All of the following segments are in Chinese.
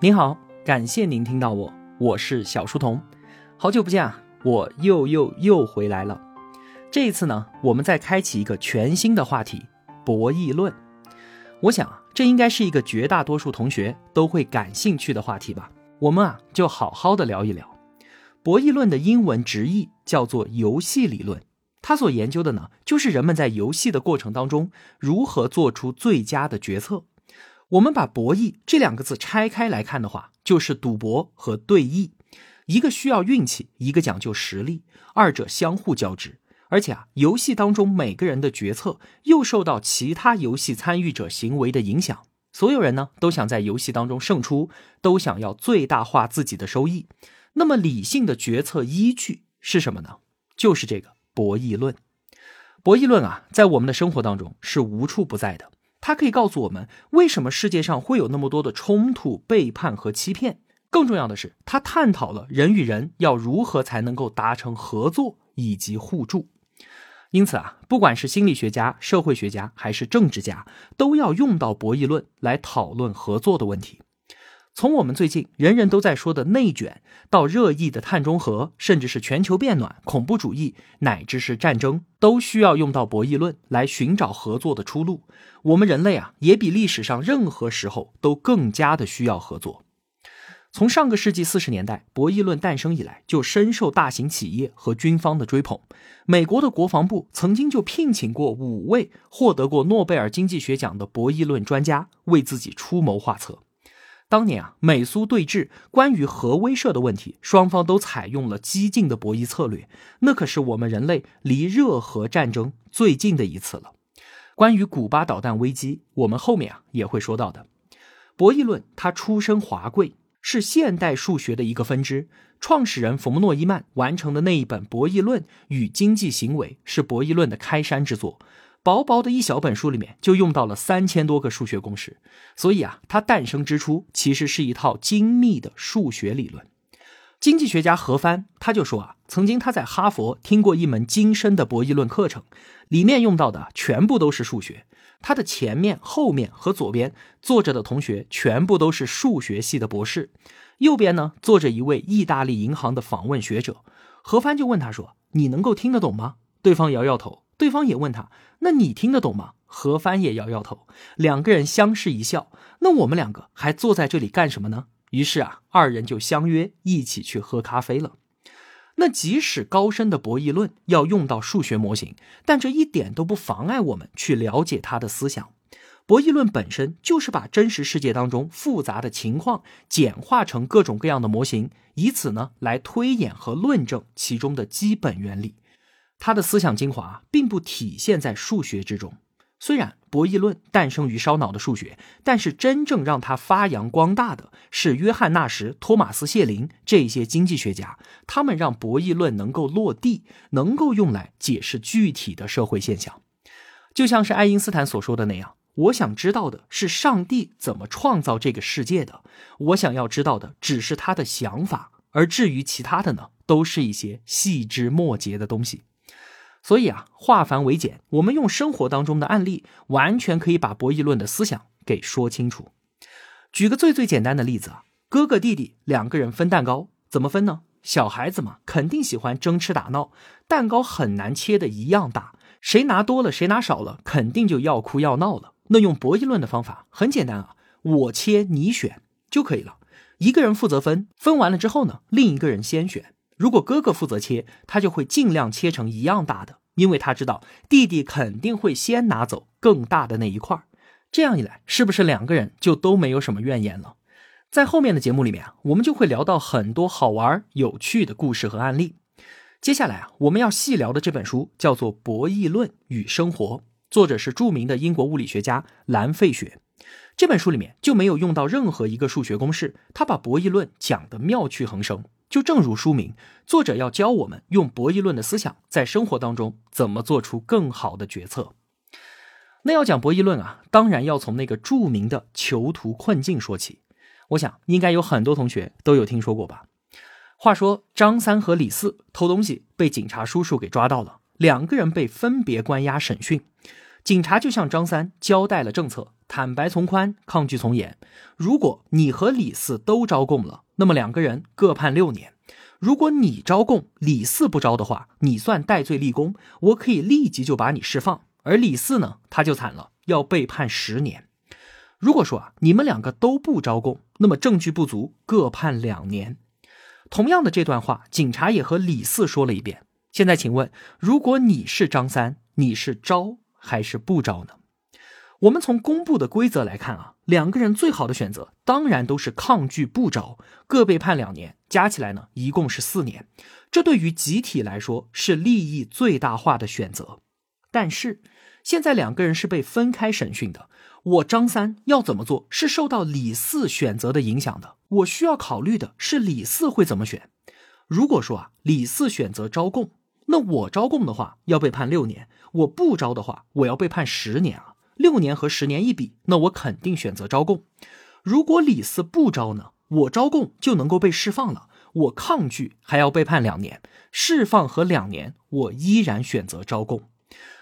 您好，感谢您听到我，我是小书童，好久不见啊，我又又又回来了。这一次呢，我们再开启一个全新的话题——博弈论。我想啊，这应该是一个绝大多数同学都会感兴趣的话题吧。我们啊，就好好的聊一聊。博弈论的英文直译叫做游戏理论。它所研究的呢，就是人们在游戏的过程当中如何做出最佳的决策。我们把博弈这两个字拆开来看的话，就是赌博和对弈，一个需要运气，一个讲究实力，二者相互交织。而且啊，游戏当中每个人的决策又受到其他游戏参与者行为的影响。所有人呢都想在游戏当中胜出，都想要最大化自己的收益。那么理性的决策依据是什么呢？就是这个。博弈论，博弈论啊，在我们的生活当中是无处不在的。它可以告诉我们，为什么世界上会有那么多的冲突、背叛和欺骗。更重要的是，它探讨了人与人要如何才能够达成合作以及互助。因此啊，不管是心理学家、社会学家还是政治家，都要用到博弈论来讨论合作的问题。从我们最近人人都在说的内卷，到热议的碳中和，甚至是全球变暖、恐怖主义，乃至是战争，都需要用到博弈论来寻找合作的出路。我们人类啊，也比历史上任何时候都更加的需要合作。从上个世纪四十年代博弈论诞生以来，就深受大型企业和军方的追捧。美国的国防部曾经就聘请过五位获得过诺贝尔经济学奖的博弈论专家，为自己出谋划策。当年啊，美苏对峙，关于核威慑的问题，双方都采用了激进的博弈策略。那可是我们人类离热核战争最近的一次了。关于古巴导弹危机，我们后面啊也会说到的。博弈论它出身华贵，是现代数学的一个分支。创始人冯诺依曼完成的那一本《博弈论与经济行为》是博弈论的开山之作。薄薄的一小本书里面就用到了三千多个数学公式，所以啊，它诞生之初其实是一套精密的数学理论。经济学家何帆他就说啊，曾经他在哈佛听过一门精深的博弈论课程，里面用到的全部都是数学。他的前面、后面和左边坐着的同学全部都是数学系的博士，右边呢坐着一位意大利银行的访问学者。何帆就问他说：“你能够听得懂吗？”对方摇摇头。对方也问他：“那你听得懂吗？”何帆也摇摇头。两个人相视一笑。那我们两个还坐在这里干什么呢？于是啊，二人就相约一起去喝咖啡了。那即使高深的博弈论要用到数学模型，但这一点都不妨碍我们去了解他的思想。博弈论本身就是把真实世界当中复杂的情况简化成各种各样的模型，以此呢来推演和论证其中的基本原理。他的思想精华并不体现在数学之中。虽然博弈论诞生于烧脑的数学，但是真正让他发扬光大的是约翰纳什、托马斯谢林这些经济学家。他们让博弈论能够落地，能够用来解释具体的社会现象。就像是爱因斯坦所说的那样：“我想知道的是上帝怎么创造这个世界的。我想要知道的只是他的想法，而至于其他的呢，都是一些细枝末节的东西。”所以啊，化繁为简，我们用生活当中的案例，完全可以把博弈论的思想给说清楚。举个最最简单的例子啊，哥哥弟弟两个人分蛋糕，怎么分呢？小孩子嘛，肯定喜欢争吃打闹，蛋糕很难切的一样大，谁拿多了，谁拿少了，肯定就要哭要闹了。那用博弈论的方法很简单啊，我切你选就可以了。一个人负责分，分完了之后呢，另一个人先选。如果哥哥负责切，他就会尽量切成一样大的，因为他知道弟弟肯定会先拿走更大的那一块这样一来，是不是两个人就都没有什么怨言了？在后面的节目里面啊，我们就会聊到很多好玩有趣的故事和案例。接下来啊，我们要细聊的这本书叫做《博弈论与生活》，作者是著名的英国物理学家兰费雪。这本书里面就没有用到任何一个数学公式，他把博弈论讲得妙趣横生。就正如书名，作者要教我们用博弈论的思想，在生活当中怎么做出更好的决策。那要讲博弈论啊，当然要从那个著名的囚徒困境说起。我想应该有很多同学都有听说过吧。话说张三和李四偷东西被警察叔叔给抓到了，两个人被分别关押审讯。警察就向张三交代了政策：坦白从宽，抗拒从严。如果你和李四都招供了，那么两个人各判六年；如果你招供，李四不招的话，你算戴罪立功，我可以立即就把你释放。而李四呢，他就惨了，要被判十年。如果说啊，你们两个都不招供，那么证据不足，各判两年。同样的这段话，警察也和李四说了一遍。现在，请问，如果你是张三，你是招还是不招呢？我们从公布的规则来看啊，两个人最好的选择当然都是抗拒不招，各被判两年，加起来呢一共是四年。这对于集体来说是利益最大化的选择。但是现在两个人是被分开审讯的。我张三要怎么做是受到李四选择的影响的，我需要考虑的是李四会怎么选。如果说啊，李四选择招供，那我招供的话要被判六年；我不招的话，我要被判十年啊。六年和十年一比，那我肯定选择招供。如果李四不招呢，我招供就能够被释放了，我抗拒还要被判两年，释放和两年，我依然选择招供。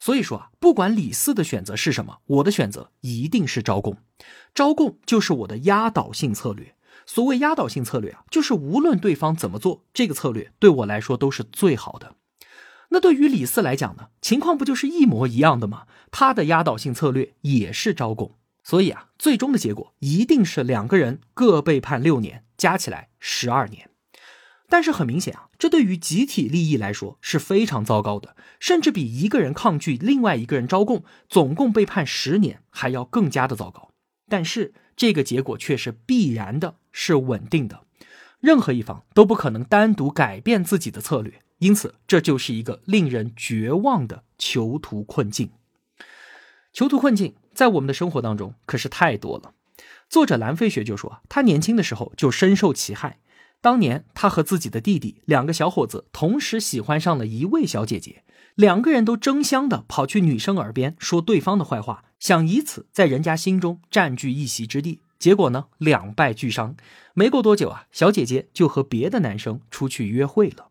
所以说啊，不管李四的选择是什么，我的选择一定是招供。招供就是我的压倒性策略。所谓压倒性策略啊，就是无论对方怎么做，这个策略对我来说都是最好的。那对于李四来讲呢，情况不就是一模一样的吗？他的压倒性策略也是招供。所以啊，最终的结果一定是两个人各被判六年，加起来十二年。但是很明显啊，这对于集体利益来说是非常糟糕的，甚至比一个人抗拒另外一个人招供，总共被判十年还要更加的糟糕。但是这个结果却是必然的，是稳定的，任何一方都不可能单独改变自己的策略，因此这就是一个令人绝望的囚徒困境。囚徒困境在我们的生活当中可是太多了。作者蓝飞雪就说，他年轻的时候就深受其害。当年，他和自己的弟弟两个小伙子同时喜欢上了一位小姐姐，两个人都争相的跑去女生耳边说对方的坏话，想以此在人家心中占据一席之地。结果呢，两败俱伤。没过多久啊，小姐姐就和别的男生出去约会了。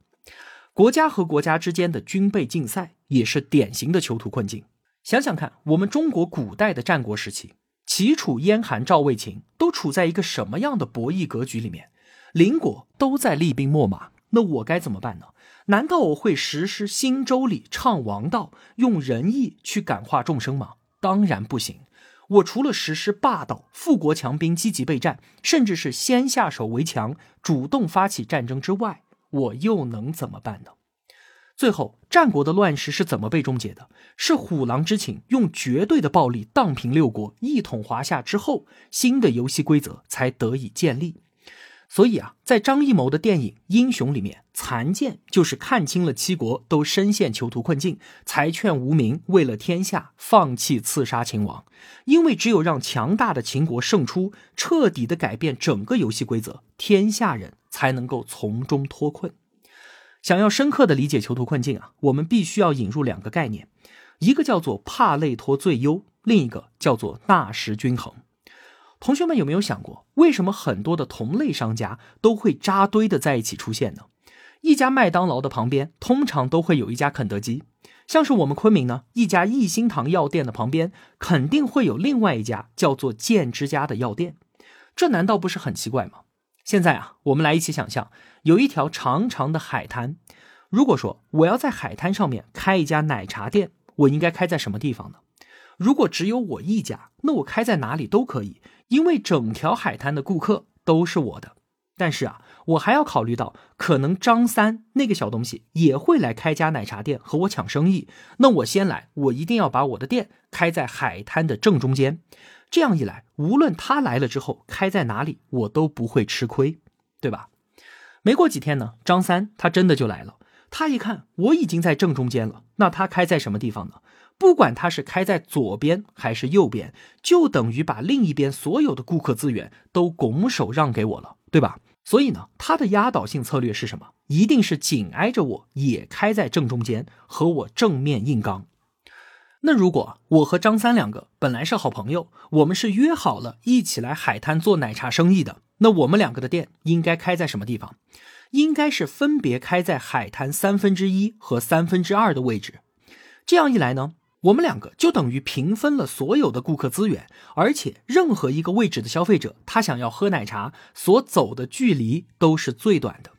国家和国家之间的军备竞赛也是典型的囚徒困境。想想看，我们中国古代的战国时期，齐楚燕韩赵魏秦都处在一个什么样的博弈格局里面？邻国都在厉兵秣马，那我该怎么办呢？难道我会实施新周礼唱王道，用仁义去感化众生吗？当然不行。我除了实施霸道、富国强兵、积极备战，甚至是先下手为强、主动发起战争之外，我又能怎么办呢？最后，战国的乱世是怎么被终结的？是虎狼之情用绝对的暴力荡平六国，一统华夏之后，新的游戏规则才得以建立。所以啊，在张艺谋的电影《英雄》里面，残剑就是看清了七国都深陷囚徒困境，才劝无名为了天下放弃刺杀秦王。因为只有让强大的秦国胜出，彻底的改变整个游戏规则，天下人才能够从中脱困。想要深刻的理解囚徒困境啊，我们必须要引入两个概念，一个叫做帕累托最优，另一个叫做纳什均衡。同学们有没有想过，为什么很多的同类商家都会扎堆的在一起出现呢？一家麦当劳的旁边，通常都会有一家肯德基；像是我们昆明呢，一家益心堂药店的旁边，肯定会有另外一家叫做健之家的药店。这难道不是很奇怪吗？现在啊，我们来一起想象，有一条长长的海滩。如果说我要在海滩上面开一家奶茶店，我应该开在什么地方呢？如果只有我一家，那我开在哪里都可以。因为整条海滩的顾客都是我的，但是啊，我还要考虑到，可能张三那个小东西也会来开家奶茶店和我抢生意。那我先来，我一定要把我的店开在海滩的正中间。这样一来，无论他来了之后开在哪里，我都不会吃亏，对吧？没过几天呢，张三他真的就来了。他一看我已经在正中间了，那他开在什么地方呢？不管他是开在左边还是右边，就等于把另一边所有的顾客资源都拱手让给我了，对吧？所以呢，他的压倒性策略是什么？一定是紧挨着我，也开在正中间，和我正面硬刚。那如果我和张三两个本来是好朋友，我们是约好了一起来海滩做奶茶生意的，那我们两个的店应该开在什么地方？应该是分别开在海滩三分之一和三分之二的位置。这样一来呢？我们两个就等于平分了所有的顾客资源，而且任何一个位置的消费者，他想要喝奶茶所走的距离都是最短的。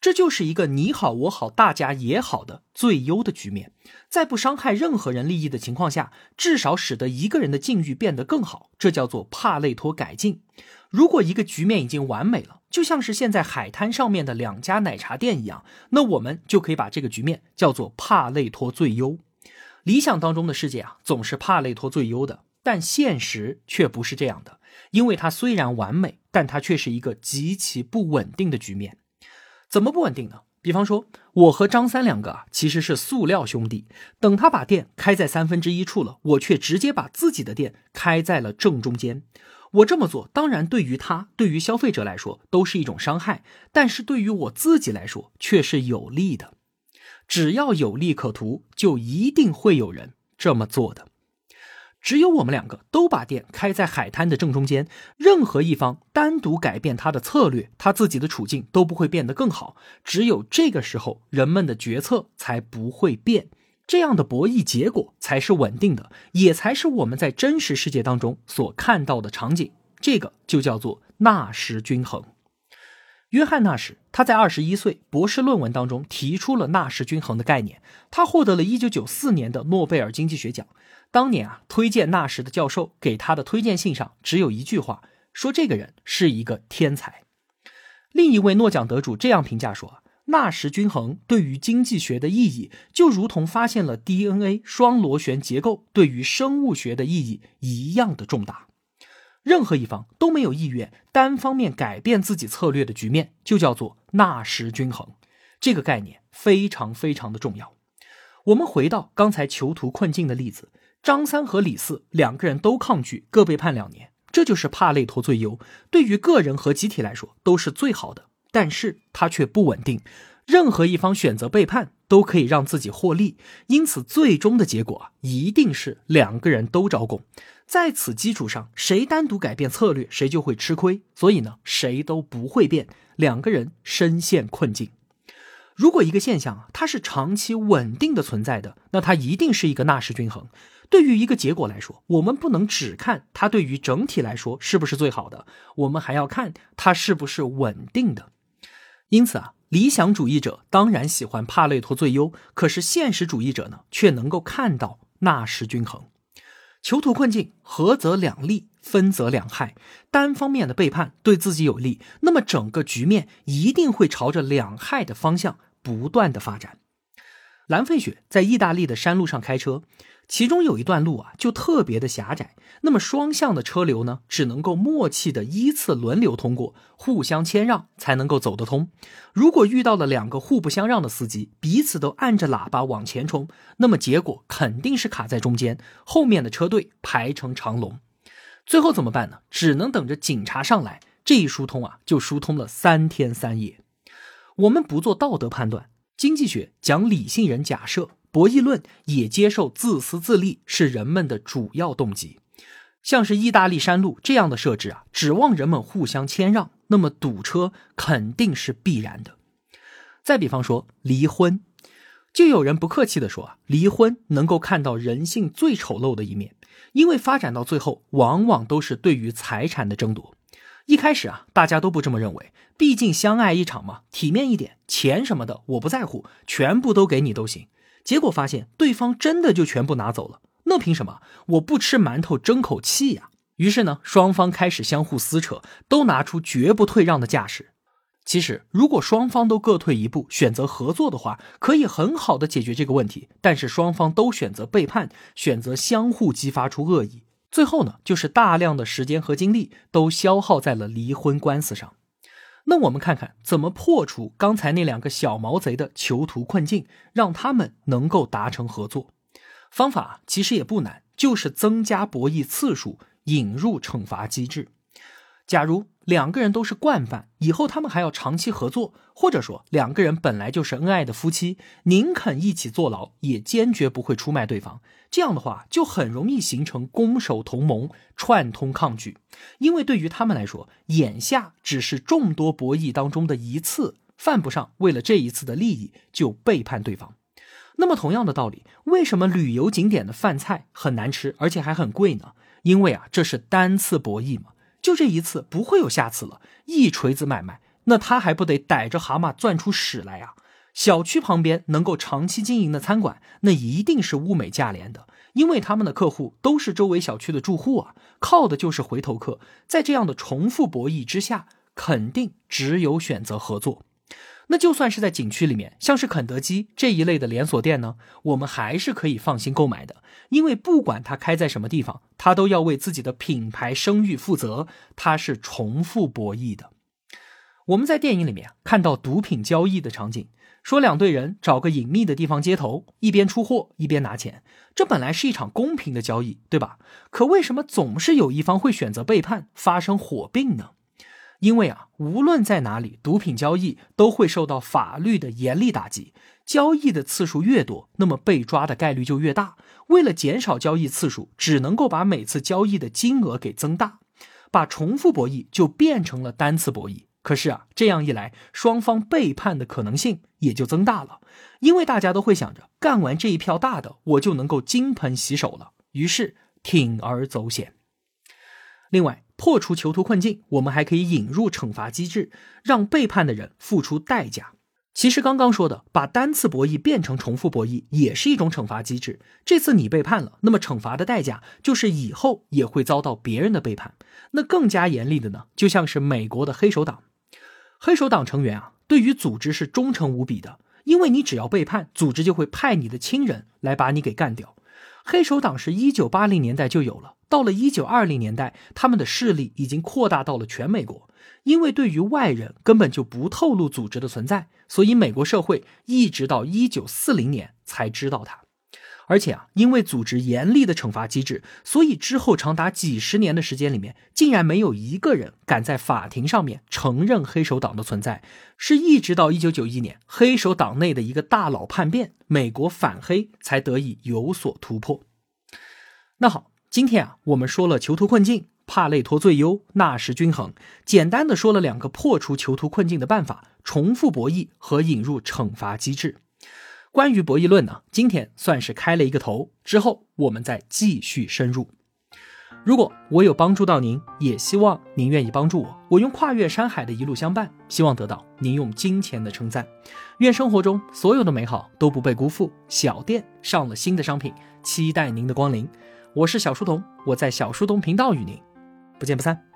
这就是一个你好我好大家也好的最优的局面，在不伤害任何人利益的情况下，至少使得一个人的境遇变得更好，这叫做帕累托改进。如果一个局面已经完美了，就像是现在海滩上面的两家奶茶店一样，那我们就可以把这个局面叫做帕累托最优。理想当中的世界啊，总是帕累托最优的，但现实却不是这样的，因为它虽然完美，但它却是一个极其不稳定的局面。怎么不稳定呢？比方说，我和张三两个啊，其实是塑料兄弟。等他把店开在三分之一处了，我却直接把自己的店开在了正中间。我这么做，当然对于他，对于消费者来说都是一种伤害，但是对于我自己来说却是有利的。只要有利可图，就一定会有人这么做的。只有我们两个都把店开在海滩的正中间，任何一方单独改变他的策略，他自己的处境都不会变得更好。只有这个时候，人们的决策才不会变，这样的博弈结果才是稳定的，也才是我们在真实世界当中所看到的场景。这个就叫做纳什均衡。约翰纳什他在二十一岁博士论文当中提出了纳什均衡的概念，他获得了一九九四年的诺贝尔经济学奖。当年啊，推荐纳什的教授给他的推荐信上只有一句话，说这个人是一个天才。另一位诺奖得主这样评价说：纳什均衡对于经济学的意义，就如同发现了 DNA 双螺旋结构对于生物学的意义一样的重大。任何一方都没有意愿单方面改变自己策略的局面，就叫做纳什均衡。这个概念非常非常的重要。我们回到刚才囚徒困境的例子。张三和李四两个人都抗拒，各被判两年，这就是帕累托最优，对于个人和集体来说都是最好的。但是它却不稳定，任何一方选择背叛都可以让自己获利，因此最终的结果，一定是两个人都招供。在此基础上，谁单独改变策略，谁就会吃亏。所以呢，谁都不会变，两个人深陷困境。如果一个现象啊，它是长期稳定的存在的，那它一定是一个纳什均衡。对于一个结果来说，我们不能只看它对于整体来说是不是最好的，我们还要看它是不是稳定的。因此啊，理想主义者当然喜欢帕累托最优，可是现实主义者呢，却能够看到纳什均衡。囚徒困境，合则两利，分则两害。单方面的背叛对自己有利，那么整个局面一定会朝着两害的方向不断的发展。蓝费雪在意大利的山路上开车。其中有一段路啊，就特别的狭窄。那么双向的车流呢，只能够默契的依次轮流通过，互相谦让才能够走得通。如果遇到了两个互不相让的司机，彼此都按着喇叭往前冲，那么结果肯定是卡在中间，后面的车队排成长龙。最后怎么办呢？只能等着警察上来。这一疏通啊，就疏通了三天三夜。我们不做道德判断，经济学讲理性人假设。博弈论也接受自私自利是人们的主要动机，像是意大利山路这样的设置啊，指望人们互相谦让，那么堵车肯定是必然的。再比方说离婚，就有人不客气的说啊，离婚能够看到人性最丑陋的一面，因为发展到最后，往往都是对于财产的争夺。一开始啊，大家都不这么认为，毕竟相爱一场嘛，体面一点，钱什么的我不在乎，全部都给你都行。结果发现对方真的就全部拿走了，那凭什么我不吃馒头争口气呀？于是呢，双方开始相互撕扯，都拿出绝不退让的架势。其实，如果双方都各退一步，选择合作的话，可以很好的解决这个问题。但是双方都选择背叛，选择相互激发出恶意，最后呢，就是大量的时间和精力都消耗在了离婚官司上。那我们看看怎么破除刚才那两个小毛贼的囚徒困境，让他们能够达成合作。方法其实也不难，就是增加博弈次数，引入惩罚机制。假如两个人都是惯犯，以后他们还要长期合作，或者说两个人本来就是恩爱的夫妻，宁肯一起坐牢，也坚决不会出卖对方。这样的话，就很容易形成攻守同盟，串通抗拒。因为对于他们来说，眼下只是众多博弈当中的一次，犯不上为了这一次的利益就背叛对方。那么同样的道理，为什么旅游景点的饭菜很难吃，而且还很贵呢？因为啊，这是单次博弈嘛，就这一次不会有下次了，一锤子买卖，那他还不得逮着蛤蟆攥出屎来呀？小区旁边能够长期经营的餐馆，那一定是物美价廉的，因为他们的客户都是周围小区的住户啊，靠的就是回头客。在这样的重复博弈之下，肯定只有选择合作。那就算是在景区里面，像是肯德基这一类的连锁店呢，我们还是可以放心购买的，因为不管它开在什么地方，它都要为自己的品牌声誉负责，它是重复博弈的。我们在电影里面看到毒品交易的场景。说两队人找个隐秘的地方接头，一边出货一边拿钱，这本来是一场公平的交易，对吧？可为什么总是有一方会选择背叛，发生火并呢？因为啊，无论在哪里，毒品交易都会受到法律的严厉打击。交易的次数越多，那么被抓的概率就越大。为了减少交易次数，只能够把每次交易的金额给增大，把重复博弈就变成了单次博弈。可是啊，这样一来，双方背叛的可能性也就增大了，因为大家都会想着干完这一票大的，我就能够金盆洗手了，于是铤而走险。另外，破除囚徒困境，我们还可以引入惩罚机制，让背叛的人付出代价。其实刚刚说的把单次博弈变成重复博弈，也是一种惩罚机制。这次你背叛了，那么惩罚的代价就是以后也会遭到别人的背叛。那更加严厉的呢，就像是美国的黑手党。黑手党成员啊，对于组织是忠诚无比的，因为你只要背叛，组织就会派你的亲人来把你给干掉。黑手党是一九八零年代就有了，到了一九二零年代，他们的势力已经扩大到了全美国。因为对于外人根本就不透露组织的存在，所以美国社会一直到一九四零年才知道它。而且啊，因为组织严厉的惩罚机制，所以之后长达几十年的时间里面，竟然没有一个人敢在法庭上面承认黑手党的存在。是一直到一九九一年，黑手党内的一个大佬叛变，美国反黑才得以有所突破。那好，今天啊，我们说了囚徒困境、帕累托最优、纳什均衡，简单的说了两个破除囚徒困境的办法：重复博弈和引入惩罚机制。关于博弈论呢，今天算是开了一个头，之后我们再继续深入。如果我有帮助到您，也希望您愿意帮助我。我用跨越山海的一路相伴，希望得到您用金钱的称赞。愿生活中所有的美好都不被辜负。小店上了新的商品，期待您的光临。我是小书童，我在小书童频道与您不见不散。